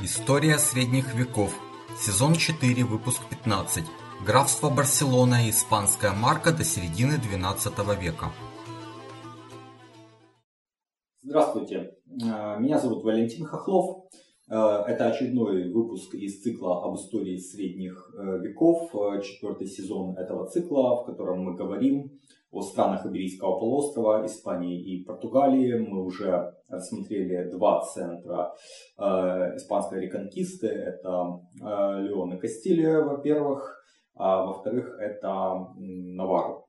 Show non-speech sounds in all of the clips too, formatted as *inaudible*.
История средних веков. Сезон 4, выпуск 15. Графство Барселона и испанская марка до середины XII века. Здравствуйте, э, меня зовут Валентин Хохлов. Э, это очередной выпуск из цикла об истории средних э, веков, четвертый сезон этого цикла, в котором мы говорим о странах Иберийского полуострова, Испании и Португалии. Мы уже рассмотрели два центра э, испанской реконкисты. Это э, Леон и Кастилия, во-первых, а во-вторых, это Навару.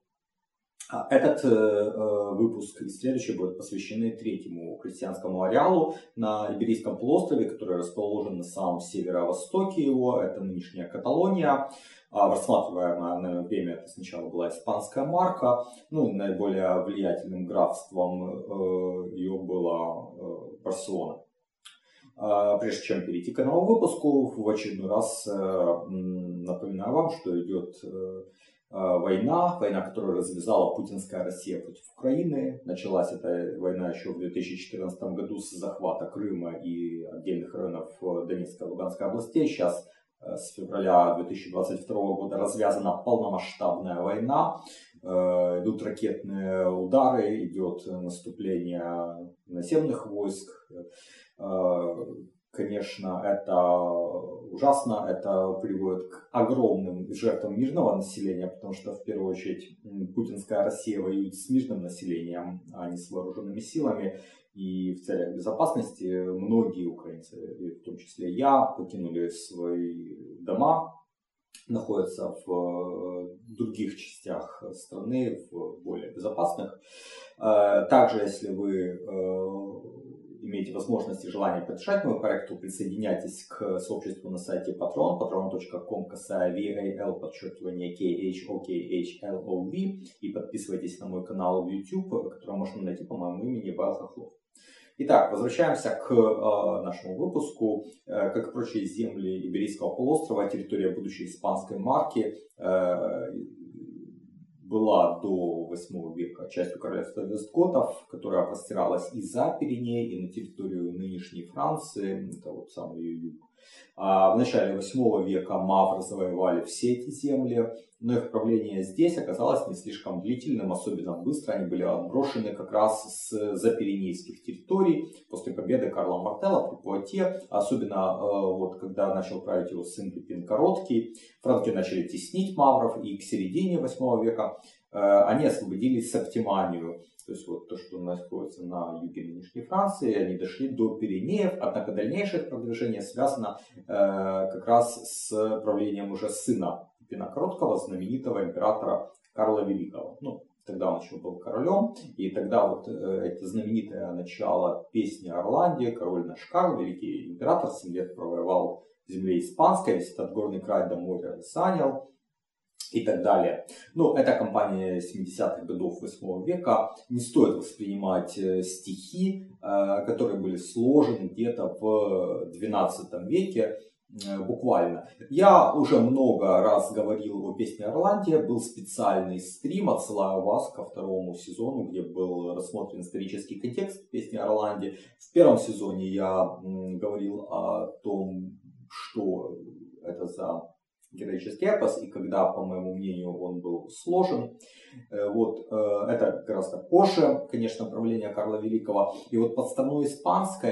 А этот э, э, выпуск и следующий будут посвящены третьему христианскому ареалу на Иберийском полуострове, который расположен на самом северо-востоке его. Это нынешняя Каталония. А рассматриваемое время это сначала была испанская марка. Ну, наиболее влиятельным графством э, ее была Барселона. А, прежде чем перейти к новому выпуску, в очередной раз напоминаю вам, что идет война, война, которую развязала путинская Россия против Украины. Началась эта война еще в 2014 году с захвата Крыма и отдельных районов Донецкой и Луганской областей. Сейчас э, с февраля 2022 года развязана полномасштабная война. Э, идут ракетные удары, идет наступление наземных войск э, Конечно, это ужасно, это приводит к огромным жертвам мирного населения, потому что, в первую очередь, путинская Россия воюет с мирным населением, а не с вооруженными силами. И в целях безопасности многие украинцы, в том числе я, покинули свои дома, находятся в других частях страны, в более безопасных. Э, также, если вы э, имеете возможность и желание поддержать мой проект, то присоединяйтесь к сообществу на сайте Patreon, patreon.com, VAL, подчеркивание KHOKHLOV, и подписывайтесь на мой канал в YouTube, который можно найти по моему имени Вайл Хохлов. Итак, возвращаемся к э, нашему выпуску. Э, как и прочие земли Иберийского полуострова, территория будущей испанской марки э, была до 8 века частью королевства Вестготов, которая простиралась и за Пиреней, и на территорию нынешней Франции, это вот самый ее юг. А в начале 8 века мавры завоевали все эти земли, но их правление здесь оказалось не слишком длительным, особенно быстро они были отброшены как раз с запиренейских территорий после победы Карла Мартелла при Пуате, особенно э, вот когда начал править его сын Пипин Короткий, франки начали теснить мавров, и к середине 8 века э, они освободили Септиманию, то есть вот то, что находится на юге нынешней Франции, они дошли до Пиренеев, однако дальнейшее продвижение связано э, как раз с правлением уже сына Пипина Короткого, знаменитого императора Карла Великого. Ну, тогда он еще был королем, и тогда вот э, это знаменитое начало песни Орландия, король наш Карл, великий император, 7 лет провоевал земле испанской, весь этот горный край до моря занял, и так далее. Но эта компания 70-х годов 8 века. Не стоит воспринимать э, стихи, э, которые были сложены где-то в 12 веке Э, буквально. Я уже много раз говорил о песне Орландия, был специальный стрим, отсылаю вас ко второму сезону, где был рассмотрен исторический контекст песни Орландия. В первом сезоне я говорил о том, что это за героический эпос, и когда, по моему мнению, он был сложен. Э, вот, э, это гораздо позже, конечно, правление Карла Великого. И вот под страной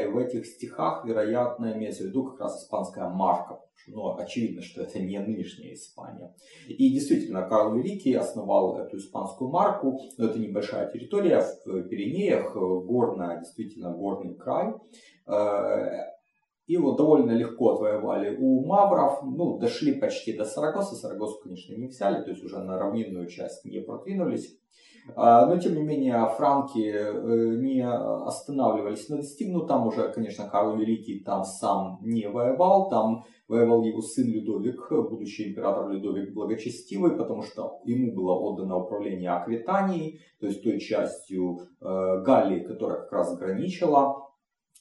в этих стихах, вероятно, имеется в виду как раз испанская марка. Но очевидно, что это не нынешняя Испания. И действительно, Карл Великий основал эту испанскую марку. Но это небольшая территория в Пиренеях, горная, действительно горный край и вот довольно легко отвоевали у мавров, ну, дошли почти до Сарагоса, Сарагосу, конечно, не взяли, то есть уже на равнинную часть не продвинулись. А, но, тем не менее, франки э, не останавливались на достигнутом. Уже, конечно, Карл Великий там сам не воевал. Там воевал его сын Людовик, будущий император Людовик Благочестивый, потому что ему было отдано управление Аквитанией, то есть той частью э, Галлии, которая как раз граничила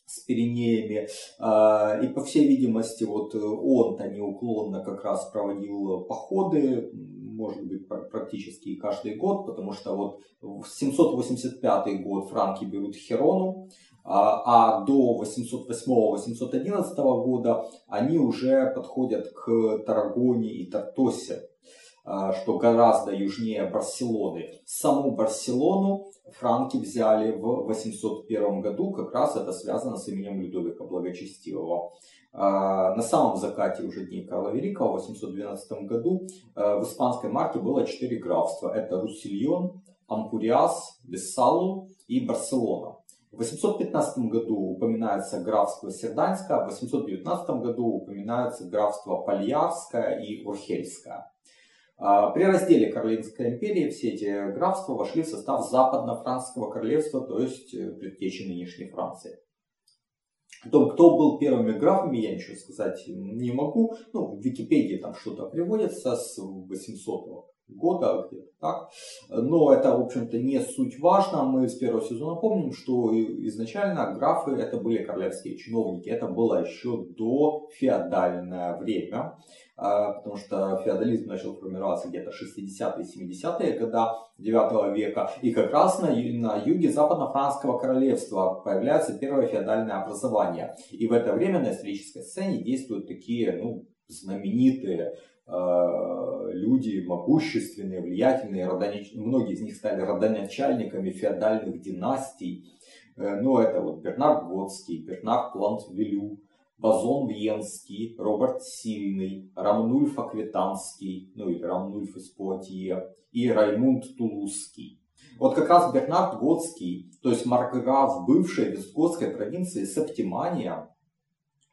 с Пиренеями. А, и, по всей видимости, вот э, он-то неуклонно как раз проводил походы, может быть, практически каждый год, потому что вот в 785 год франки берут Херону, а, а до 808-811 года они уже подходят к Тарагоне и Тартосе, а, что гораздо южнее Барселоны. Саму Барселону франки взяли в 801 году, как раз это связано с именем Людовика Благочестивого. А, на самом закате уже дней Карла Великого в 812 году в испанской марке было четыре графства. Это Руссильон, Ампуриас, Бессалу и Барселона. В 815 году упоминается графство Серданское, в 819 году упоминается графство Пальярское и Урхельское. А, при разделе Каролинской империи все эти графства вошли в состав западно-французского королевства, то есть э, предтечи нынешней Франции. О том, кто был первыми графами, я ничего сказать не могу. Ну, в Википедии там что-то приводится с 800 года, где-то так. Но это, в общем-то, не суть важно. Мы с первого сезона помним, что изначально графы это были королевские чиновники. Это было еще до феодальное время, а, потому что феодализм начал формироваться где-то 60-е, 70-е года 9 века. И как раз на, на юге западно-франского королевства появляется первое феодальное образование. И в это время на исторической сцене действуют такие ну, знаменитые люди могущественные, влиятельные, родонач... многие из них стали родоначальниками феодальных династий. Э, ну, это вот Бернард Готский, Бернард Плантвелю, Базон Вьенский, Роберт Сильный, Рамнульф Аквитанский, ну или Рамнульф из Пуатье, и Раймунд Тулузский. Вот как раз Бернард Готский, то есть маркграф бывшей вестготской провинции Септимания,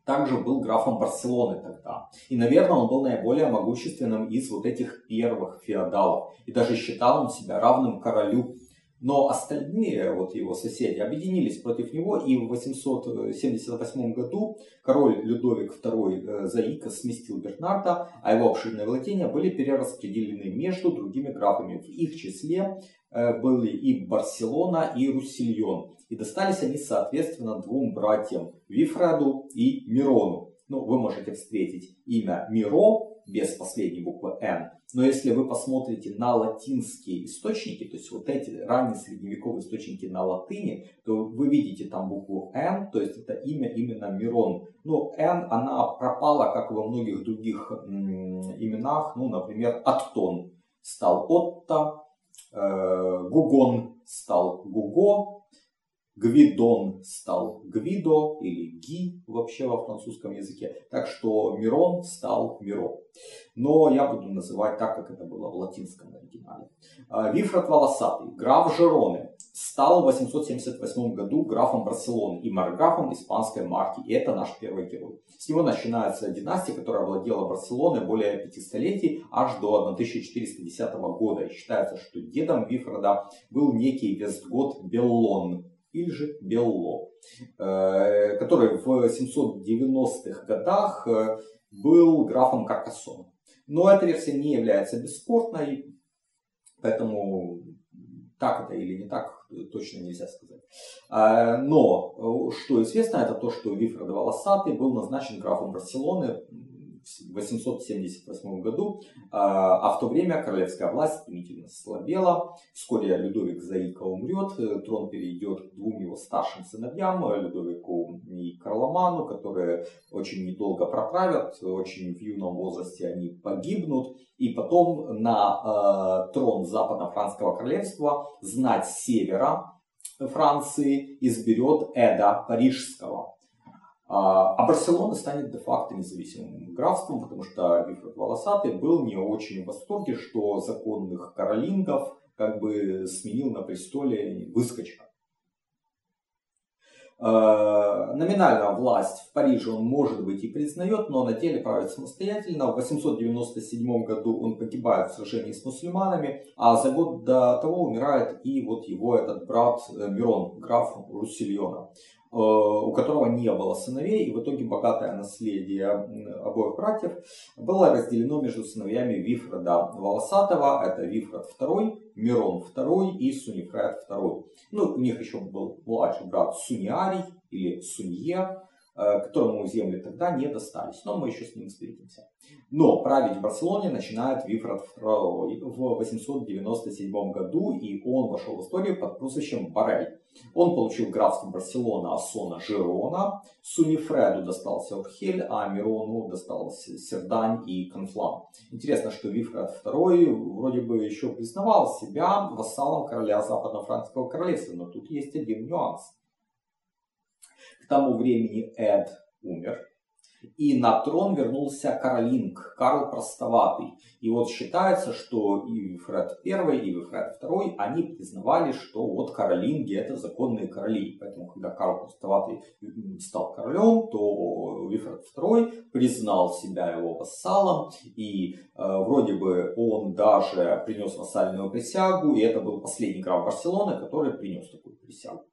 также был графом Барселоны тогда. И, наверное, он был наиболее могущественным из вот этих первых феодалов. И даже считал он себя равным королю. Но остальные, вот его соседи, объединились против него, и в 878 году король Людовик II э, Заика сместил Бернарда, а его обширные владения были перераспределены между другими графами. В их числе э, были и Барселона, и Руссильон. И достались они, соответственно, двум братьям, Вифраду и Мирону. Ну, вы можете встретить имя Миро без последней буквы Н. Но если вы посмотрите на латинские источники, то есть вот эти ранние средневековые источники на латыни, то вы видите там букву Н, то есть это имя именно Мирон. Но Н, она пропала, как и во многих других именах, ну, например, Аттон стал Отто, э, Гугон стал Гуго, Гвидон стал Гвидо или Ги вообще во французском языке. Так что Мирон стал Миро. Но я буду называть так, как это было в латинском оригинале. А, Вифрат Волосатый, граф Жероны, стал в 878 году графом Барселоны и марграфом испанской марки. И это наш первый герой. С него начинается династия, которая владела Барселоной более пяти столетий, аж до 1410 года. И считается, что дедом Вифрада был некий Вестгот Беллон, или же Белло, э, который в 790-х годах э, был графом Каркасоном. Но эта версия не является бесспорной, поэтому так это или не так, точно нельзя сказать. Э, но что известно, это то, что Вифред Волосатый был назначен графом Барселоны в 878 году, а, а в то время королевская власть стремительно слабела. Вскоре Людовик Заика умрет, э, трон перейдет к двум его старшим сыновьям, э, Людовику и Карломану, которые очень недолго проправят, очень в юном возрасте они погибнут. И потом на э, трон Западно-Франского королевства знать севера Франции изберет Эда Парижского. А, а Барселона станет де-факто независимым графством, потому что Вильфред Волосатый был не очень в восторге, что законных каролингов как бы сменил на престоле выскочка. А, номинально власть в Париже он может быть и признает, но на деле правит самостоятельно. В 897 году он погибает в сражении с мусульманами, а за год до того умирает и вот его этот брат э, Мирон, граф Руссильона. Э, у которого не было сыновей, и в итоге богатое наследие обоих братьев было разделено между сыновьями Вифрада Волосатого, это Вифрад II, Мирон II и Сунифред II. Ну, у них еще был младший брат Суниарий или Сунье, которому земли тогда не достались. Но мы еще с ним встретимся. Но править в Барселоне начинает Вифрат II в 897 году, и он вошел в историю под прозвищем Барель. Он получил графство Барселона, Ассона, Жирона. Сунифреду достался Обхель, а Мирону достался Сердань и Конфлан. Интересно, что Вифрат II вроде бы еще признавал себя вассалом короля Западно-Франкского королевства, но тут есть один нюанс. Тому времени Эд умер, и на трон вернулся Каролинг, Карл Простоватый. И вот считается, что и Вифред I, и Вифред II, они признавали, что вот Каролинги это законные короли. Поэтому, когда Карл Простоватый стал королем, то Вифред II признал себя его вассалом, и э, вроде бы он даже принес вассальную присягу, и это был последний граф Барселоны, который принес такую присягу.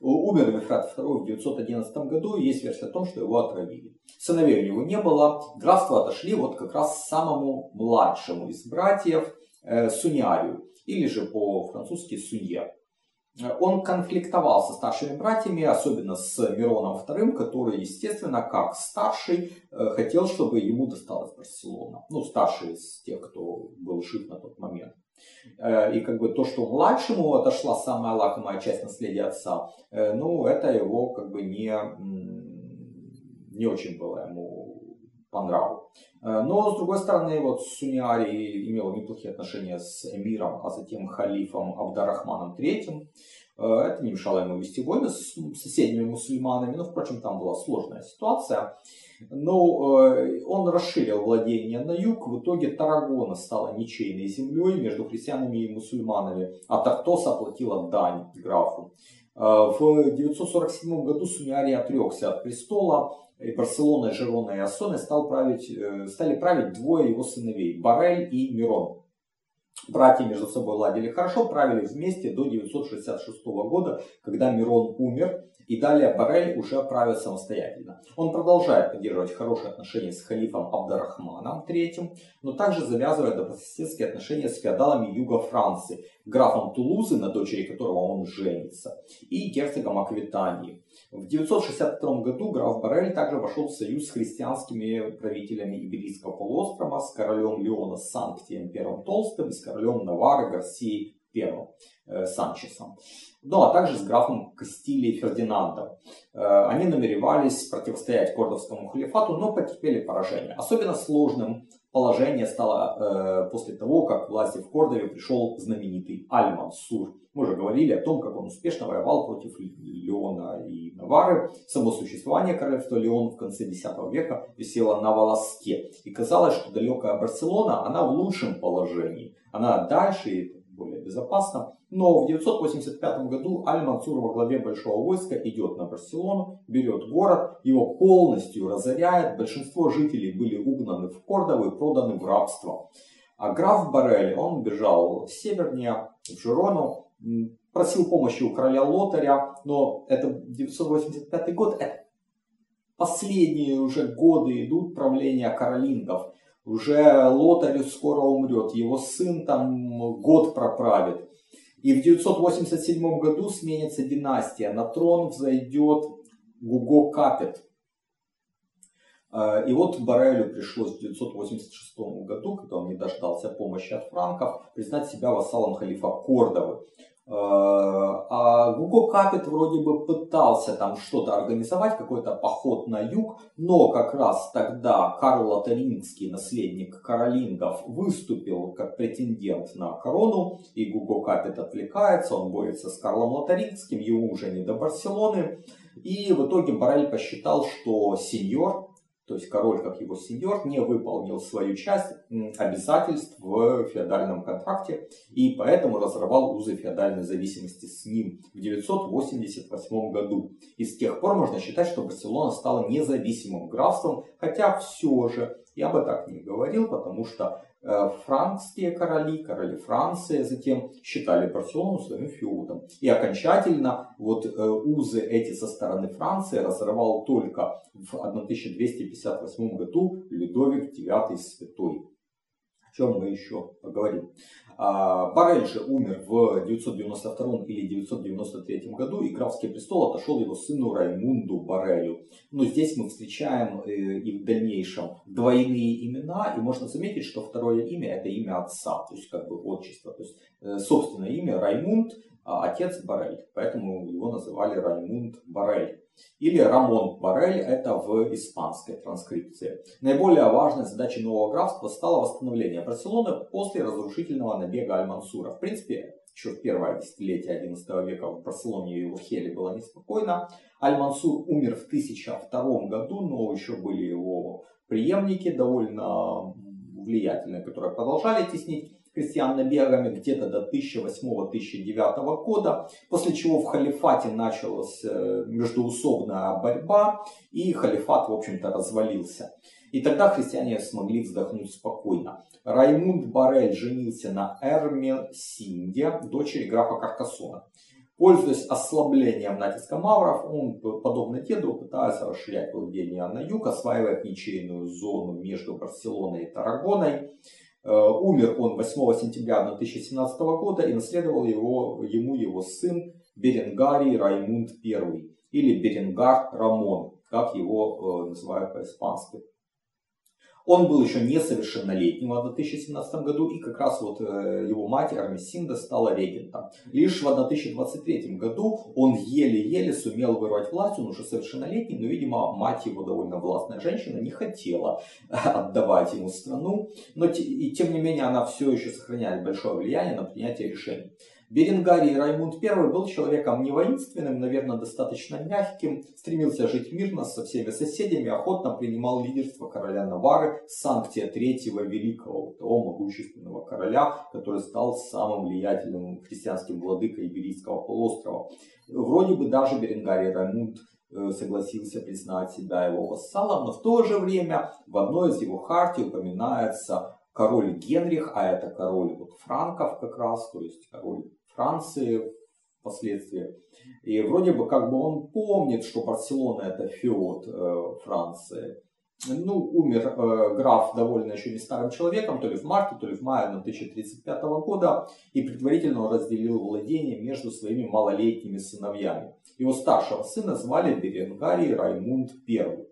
Умер Вифрат II в 911 году, есть версия о том, что его отравили. Сыновей у него не было, графство отошли вот как раз самому младшему из братьев э, или же по-французски Сунье. Он конфликтовал со старшими братьями, особенно с Мироном II, который, естественно, как старший, э, хотел, чтобы ему досталась Барселона. Ну, старший из тех, кто был жив на тот момент. Э, и как бы то, что младшему отошла самая лакомая часть наследия отца, э, ну, это его как бы не, не очень было ему по нраву. Э, но, с другой стороны, вот Суниари имел неплохие отношения с эмиром, а затем халифом Абдарахманом III. Это не мешало ему вести войны с соседними мусульманами, но, впрочем, там была сложная ситуация. Но э, он расширил владение на юг. В итоге Тарагона стала ничейной землей между христианами и мусульманами, а Тартос оплатила дань графу. Э, в 947 году Суниарий отрекся от престола, и Барселона, Жерона и Ассоны стал править, э, стали править двое его сыновей, Барель и Мирон. Братья между собой ладили хорошо, правили вместе до 966 года, когда Мирон умер, и далее Барель уже правит самостоятельно. Он продолжает поддерживать хорошие отношения с халифом Абдарахманом III, но также завязывает добрососедские отношения с феодалами юга Франции, графом Тулузы, на дочери которого он женится, и герцогом Аквитании. В 962 году граф Барель также вошел в союз с христианскими правителями Иберийского полуострова, с королем Леона Санктием I Толстым и с королем Навары Гарсией I э, Санчесом. Ну а также с графом Кастилией Фердинандом. Э, они намеревались противостоять кордовскому халифату, но потерпели поражение. Особенно сложным положение стало э, после того, как к власти в Кордове пришел знаменитый Аль-Мансур. Мы уже говорили о том, как он успешно воевал против Леона и Навары. Само существование королевства Леон в конце X века висело на волоске. И казалось, что далекая Барселона, она в лучшем положении. Она дальше безопасна. Но в 985 году Аль-Мансур во главе большого войска идет на Барселону, берет город, его полностью разоряет, большинство жителей были угнаны в Кордову и проданы в рабство. А граф Барель, он бежал севернее, в Жирону, просил помощи у короля Лотаря, но это 985 год, это последние уже годы идут правления каролингов. Уже Лотарь скоро умрет, его сын там год проправит. И в 987 году сменится династия. На трон взойдет Гуго Капет. А, и вот Барелю пришлось в 986 году, когда он не дождался помощи от франков, признать себя вассалом халифа Кордовы. А, а Гуго Капет вроде бы пытался там что-то организовать, какой-то поход на юг, но как раз тогда Карл Лотарингский, наследник Каролингов, выступил как претендент на корону, и Гуго Капет отвлекается, он борется с Карлом Лотарингским, ему уже не до Барселоны, и в итоге Барель посчитал, что сеньор, то есть король, как его сеньор, не выполнил свою часть обязательств в феодальном контракте и поэтому разорвал узы феодальной зависимости с ним в 988 году. И с тех пор можно считать, что Барселона стала независимым графством, хотя все же я бы так не говорил, потому что франкские короли, короли Франции затем считали Барселону своим феодом. И окончательно вот э, узы эти со стороны Франции разорвал только в 1258 году Людовик IX Святой. О чем мы еще поговорим. А, Барель же умер в 992 или 993 году, и графский престол отошел его сыну Раймунду Барелю. Но здесь мы встречаем э, и в дальнейшем двойные имена, и можно заметить, что второе имя это имя отца, то есть как бы отчество. То есть э, собственное имя Раймунд, отец Барель, поэтому его называли Раймунд Барель. Или Рамон Барель, это в испанской транскрипции. Наиболее важной задачей нового графства стало восстановление Барселоны после разрушительного набега Аль-Мансура. В принципе, еще в первое десятилетие XI века в Барселоне и Урхеле было неспокойно. Аль-Мансур умер в 1002 году, но еще были его преемники довольно влиятельные, которые продолжали теснить крестьян набегами где-то до 1008-1009 года, после чего в халифате началась э, междуусобная борьба, и халифат, в общем-то, развалился. И тогда христиане смогли вздохнуть спокойно. Раймунд Барель женился на Эрме Синде, дочери графа Каркасона. Пользуясь ослаблением натиска мавров, он, подобно деду, пытается расширять владения на юг, осваивает ничейную зону между Барселоной и Тарагоной. Э, умер он 8 сентября 1017 года и наследовал его, ему его сын Беренгарий Раймунд I или Беренгар Рамон, как его э, называют по-испански. Он был еще несовершеннолетним в 2017 году, и как раз вот э, его мать Армисинда стала регентом. Лишь в 1023 году он еле-еле сумел вырвать власть, он уже совершеннолетний, но, видимо, мать его довольно властная женщина не хотела *laughs* отдавать ему страну, но и тем не менее она все еще сохраняет большое влияние на принятие решений. Беренгарий Раймунд I был человеком не воинственным, наверное, достаточно мягким, стремился жить мирно со всеми соседями, охотно принимал лидерство короля Навары Санктия III Великого, того могущественного короля, который стал самым влиятельным христианским владыкой Иберийского полуострова. Вроде бы даже Беренгарий Раймунд э, согласился признать себя его вассалом, но в то же время в одной из его хартий упоминается король Генрих, а это король вот франков как раз, то есть король Франции впоследствии. И вроде бы как бы он помнит, что Барселона это феод э, Франции. Ну, умер э, граф довольно еще не старым человеком, то ли в марте, то ли в мае 1035 года, и предварительно он разделил владение между своими малолетними сыновьями. Его старшего сына звали Беренгарий Раймунд I.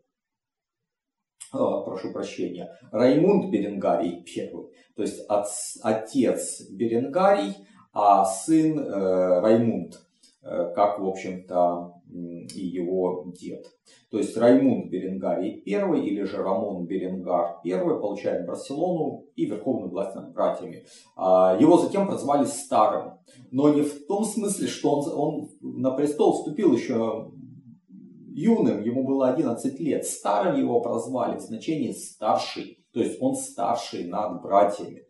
О, прошу прощения, Раймунд Беренгарий I, то есть отец Беренгарий, а сын э, Раймунд, э, как, в общем-то, и его дед. То есть Раймунд Беренгарий I или же Рамон Беренгар I получает Барселону и верховную власть над братьями. А, его затем прозвали Старым, но не в том смысле, что он, он на престол вступил еще юным, ему было 11 лет. Старым его прозвали в значении старший, то есть он старший над братьями.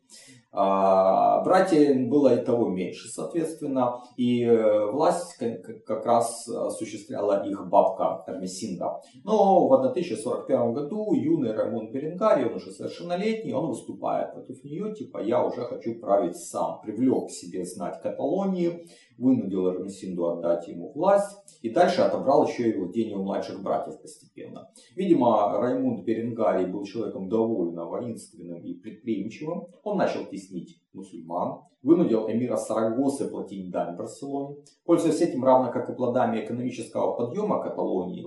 А братья было и того меньше, соответственно, и э, власть как раз осуществляла их бабка Эрмесинда. Но в 1041 году юный Рамон Беренгари, он уже совершеннолетний, он выступает против нее, типа я уже хочу править сам, привлек к себе знать Каталонии, вынудил Эрмесинду отдать ему власть и дальше отобрал еще и владение у младших братьев постепенно. Видимо, Раймунд Беренгарий был человеком довольно воинственным и предприимчивым. Он начал теснить мусульман, вынудил эмира Сарагосы платить дань Барселоне. Пользуясь этим, равно как и плодами экономического подъема Каталонии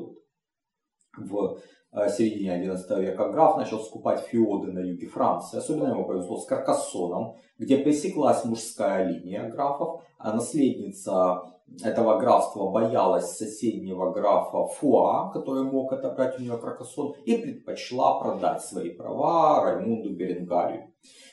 в э, середине XI века граф начал скупать феоды на юге Франции. Особенно ему повезло с Каркассоном, где пресеклась мужская линия графов, а наследница этого графства боялась соседнего графа Фуа, который мог отобрать у нее Каркассон, и предпочла продать свои права Раймунду Беренгарию.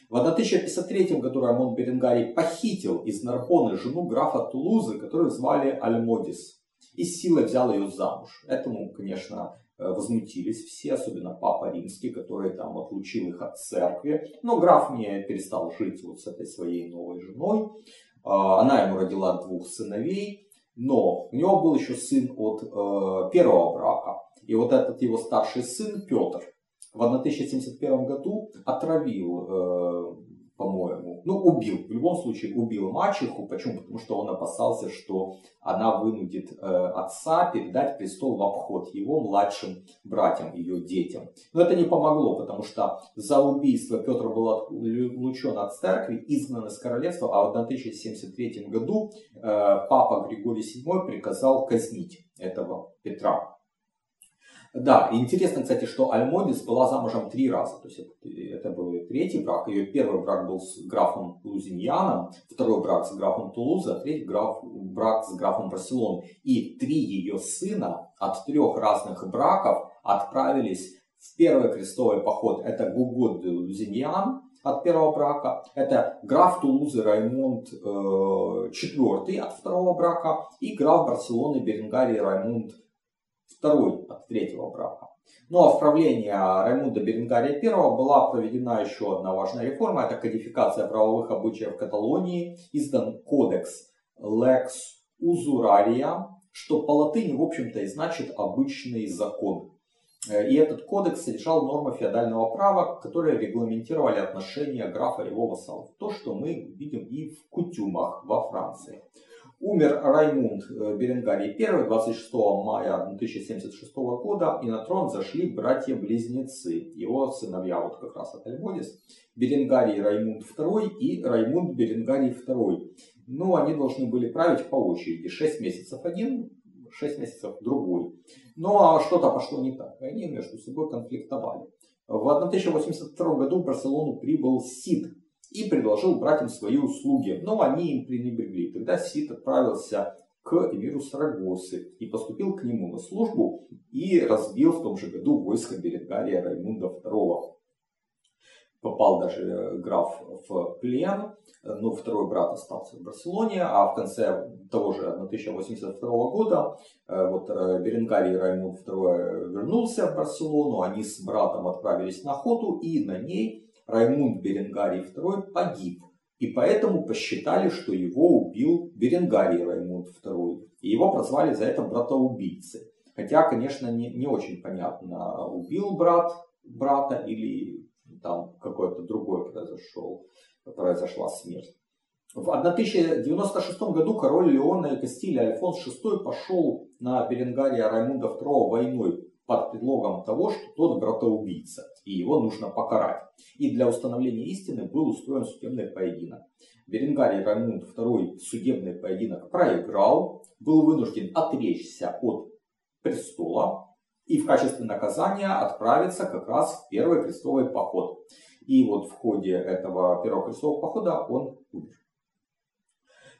В 1053 году Раймонд Беренгарий похитил из Нарбоны жену графа Тулузы, которую звали Альмодис, и силой взял ее замуж. Этому, конечно, Э, возмутились все, особенно папа римский, который там отлучил их от церкви. Но граф не перестал жить вот с этой своей новой женой. А, она ему родила двух сыновей, но у него был еще сын от э, первого брака. И вот этот его старший сын Петр в 1071 году отравил э, по-моему. Ну, убил. В любом случае, убил мачеху. Почему? Потому что он опасался, что она вынудит э, отца передать престол в обход его младшим братьям, ее детям. Но это не помогло, потому что за убийство Петр был отлучен от церкви, изгнан из королевства, а в 1073 году э, папа Григорий VII приказал казнить этого Петра. Да, интересно, кстати, что Альмодис была замужем три раза. То есть это, был третий брак. Ее первый брак был с графом Лузиньяном, второй брак с графом Тулуза, а третий граф, брак с графом Барселоны. И три ее сына от трех разных браков отправились в первый крестовый поход. Это Гугод Лузиньян от первого брака. Это граф Тулузы Раймонд э, четвертый от второго брака. И граф Барселоны Беренгарий Раймонд от третьего брака. Ну а в правлении Раймунда Беренгария I была проведена еще одна важная реформа. Это кодификация правовых обычаев Каталонии. Издан кодекс Lex Usuraria, что по латыни, в общем-то, и значит обычный закон. И этот кодекс содержал нормы феодального права, которые регламентировали отношения графа и его вассалов. То, что мы видим и в кутюмах во Франции. Умер Раймунд Беренгарий I 26 мая 1076 года, и на трон зашли братья-близнецы, его сыновья, вот как раз от Альбодис, Беренгарий Раймунд II и Раймунд Беренгарий II. Ну, они должны были править по очереди, 6 месяцев один, 6 месяцев другой. Ну, а что-то пошло не так, они между собой конфликтовали. В 1082 году в Барселону прибыл Сид, и предложил братьям свои услуги, но они им пренебрегли. Тогда Сид отправился к эмиру Сарагосы и поступил к нему на службу и разбил в том же году войско Беренгария Раймунда II. Попал даже э, граф в плен, но второй брат остался в Барселоне, а в конце того же 1082 года э, вот э, Беренгарий Раймунд II вернулся в Барселону, они с братом отправились на охоту и на ней Раймунд Беренгарий II погиб, и поэтому посчитали, что его убил Беренгарий Раймунд II, и его прозвали за это братоубийцей. Хотя, конечно, не, не очень понятно, убил брат брата или там какой-то другой произошел, произошла смерть. В 1096 году король Леона и Кастилия Альфонс VI пошел на Беренгария Раймунда II войной под предлогом того, что тот братоубийца, и его нужно покарать. И для установления истины был устроен судебный поединок. Беренгарий Раймунд II судебный поединок проиграл, был вынужден отречься от престола и в качестве наказания отправиться как раз в первый крестовый поход. И вот в ходе этого первого крестового похода он умер.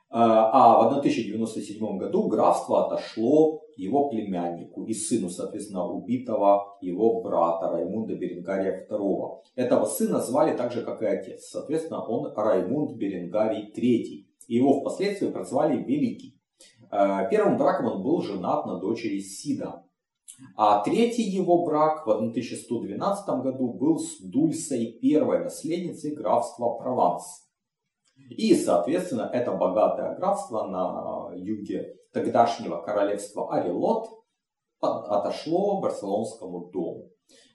А, а в 1097 году графство отошло его племяннику и сыну, соответственно, убитого его брата Раймунда Беренгария II. Этого сына звали так же, как и отец. Соответственно, он Раймунд Беренгарий III. Его впоследствии прозвали Великий. А, первым браком он был женат на дочери Сида. А третий его брак в 1112 году был с Дульсой, первой наследницей графства Прованс. И, соответственно, это богатое графство на юге тогдашнего королевства Арилот отошло Барселонскому дому.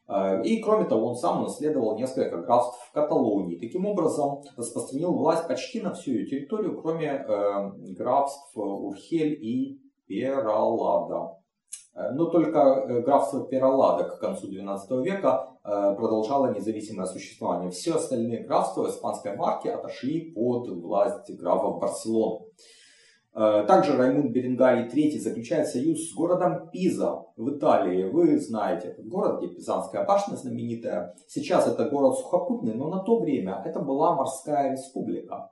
Э, и, кроме того, он сам наследовал несколько графств в Каталонии. Таким образом, распространил власть почти на всю ее территорию, кроме э, графств Урхель и Пералада. Э, но только э, графство Пералада к концу XII века э, продолжало независимое существование. Все остальные графства испанской марки отошли под власть графов Барселоны. Также Раймунд Беренгарий III заключает союз с городом Пиза в Италии. Вы знаете этот город, где Пизанская башня знаменитая. Сейчас это город сухопутный, но на то время это была морская республика.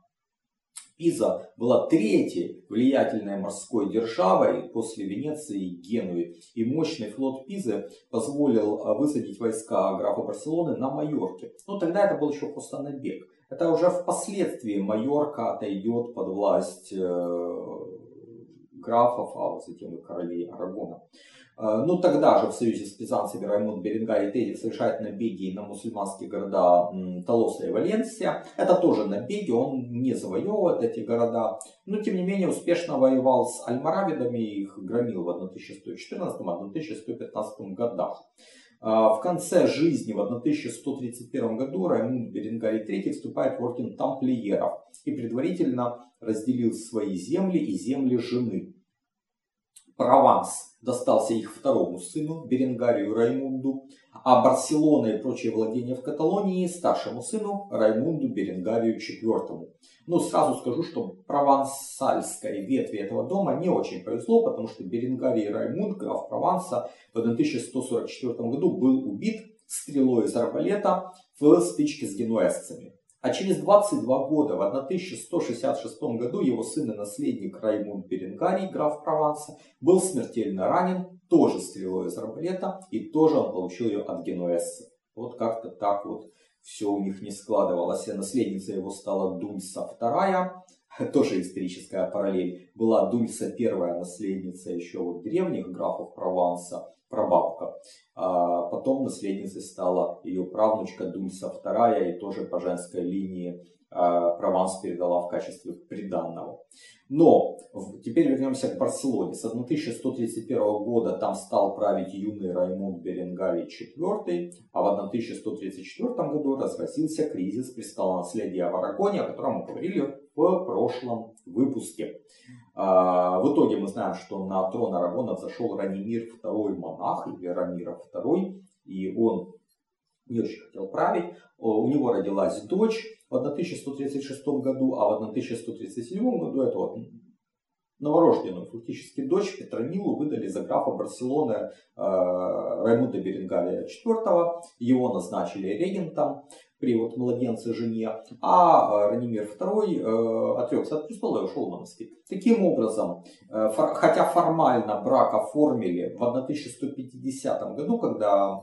Пиза была третьей влиятельной морской державой после Венеции и Генуи. И мощный флот Пизы позволил а, высадить войска графа Барселоны на Майорке. Но тогда это был еще просто набег. Это уже впоследствии Майорка отойдет под власть э, графов, а затем и королей Арагона. Э, ну, тогда же в союзе с пизанцами Раймонд Беренгарий III совершает набеги на мусульманские города Толоса и Валенсия. Это тоже набеги, он не завоевывает эти города, но тем не менее успешно воевал с альмаравидами и их громил в 1114-1115 годах. А, в конце жизни в 1131 году Раймунд Беренгарий III вступает в орден тамплиеров и предварительно разделил свои земли и земли жены. Прованс достался их второму сыну, Беренгарию Раймунду, а Барселона и прочие владения в Каталонии старшему сыну Раймунду Беренгарию IV. Но сразу скажу, что провансальской ветви этого дома не очень повезло, потому что Беренгарий Раймунд, граф Прованса, в 1144 году был убит стрелой из арбалета в стычке с генуэзцами. А через 22 года, в 1166 году, его сын и наследник Раймунд Беренгарий, граф Прованса, был смертельно ранен, тоже стрелой из арбалета, и тоже он получил ее от генуэзцев. Вот как-то так вот все у них не складывалось. А наследница его стала Дульса II, *laughs* тоже историческая параллель. Была Дульса первая наследница еще вот древних графов Прованса, прабабка. А потом наследницей стала ее правнучка Дульса II и тоже по женской линии а, Прованс передала в качестве приданного. Но теперь вернемся к Барселоне. С 1131 года там стал править юный Раймунд Беренгарий IV, а в 1134 году разразился кризис престола наследия в Арагоне, о котором мы говорили в прошлом выпуске. А, в итоге мы знаем, что на трон Арагона взошел Ранимир II монах, или Рамира II, и он не очень хотел править. У него родилась дочь в 1136 году, а в 1137 году эту вот новорожденную фактически дочь Петронилу выдали за графа Барселоны э, Раймунда Беренгалия IV. Его назначили регентом при вот младенце жене, а э, Ранимир II э, отрекся от престола и ушел в монастырь. Таким образом, э, хотя формально брак оформили в 1150 году, когда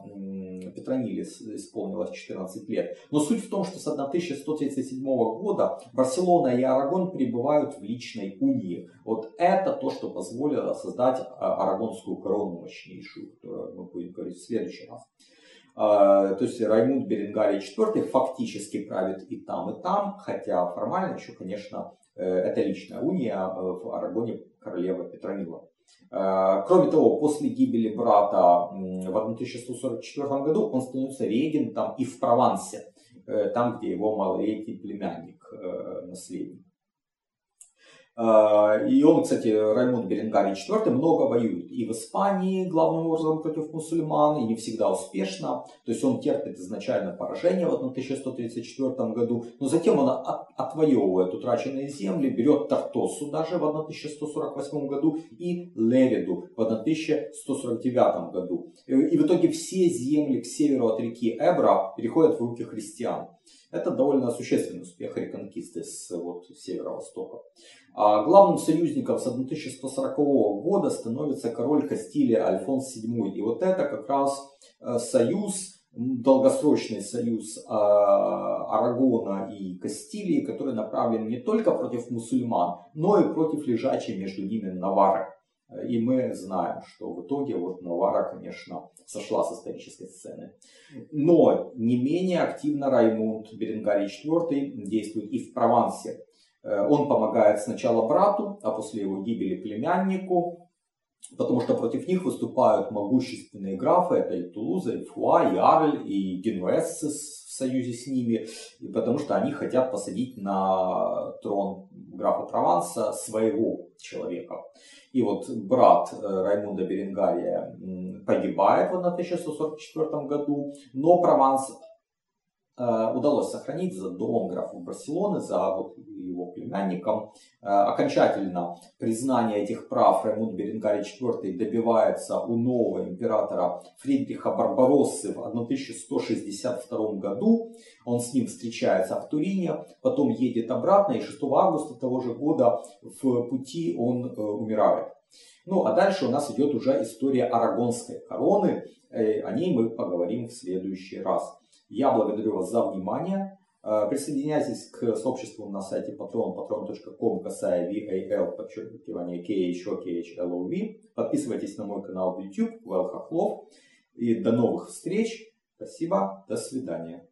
Петрониле исполнилось 14 лет. Но суть в том, что с 1137 года Барселона и Арагон пребывают в личной унии. Вот это то, что позволило создать а, арагонскую корону мощнейшую, которую мы будем говорить в следующий раз. А, то есть Раймунд Беренгарий IV фактически правит и там, и там, хотя формально еще, конечно, э, это личная уния э, в Арагоне королева Петронила. Э, кроме того, после гибели брата в 1144 году он становится регентом и в Провансе, э, там, где его малолетний племянник, э, наследник. А, и он, кстати, Раймонд Беренгарий IV много воюет и в Испании, главным образом против мусульман, и не всегда успешно. То есть он терпит изначально поражение в 1134 году, но затем он от, отвоевывает утраченные земли, берет Тартосу даже в 1148 году и Левиду в 1149 году. И в итоге все земли к северу от реки Эбра переходят в руки христиан. Это довольно существенный успех реконкисты с вот, северо-востока. А главным союзником с 1140 года становится король Кастилии Альфонс VII. И вот это как раз э, союз, долгосрочный союз а, Арагона и Кастилии, который направлен не только против мусульман, но и против лежачей между ними Навары. И мы знаем, что в итоге вот Навара, конечно, сошла с исторической сцены. Но не менее активно Раймунд Беренгарий IV действует и в Провансе. Э, он помогает сначала брату, а после его гибели племяннику, потому что против них выступают могущественные графы, это и Тулуза, и Фуа, и Арль, и Генуэзцы в союзе с ними, и потому что они хотят посадить на трон графа Прованса своего человека. И вот брат э, Раймунда Беренгария погибает в 1144 году, но Прованс удалось сохранить за домом графа Барселоны, за вот его племянником. Э, окончательно признание этих прав Раймунд Беренгарий IV добивается у нового императора Фридриха Барбароссы в 1162 году. Он с ним встречается в Турине, потом едет обратно, и 6 августа того же года в пути он э, умирает. Ну а дальше у нас идет уже история Арагонской короны. О ней мы поговорим в следующий раз. Я благодарю вас за внимание. Э, присоединяйтесь к сообществу на сайте patron, patron.com, касая VAL, подчеркивание K, еще KHLOV. Подписывайтесь на мой канал в YouTube, Вэл Хохлов. И до новых встреч. Спасибо, до свидания.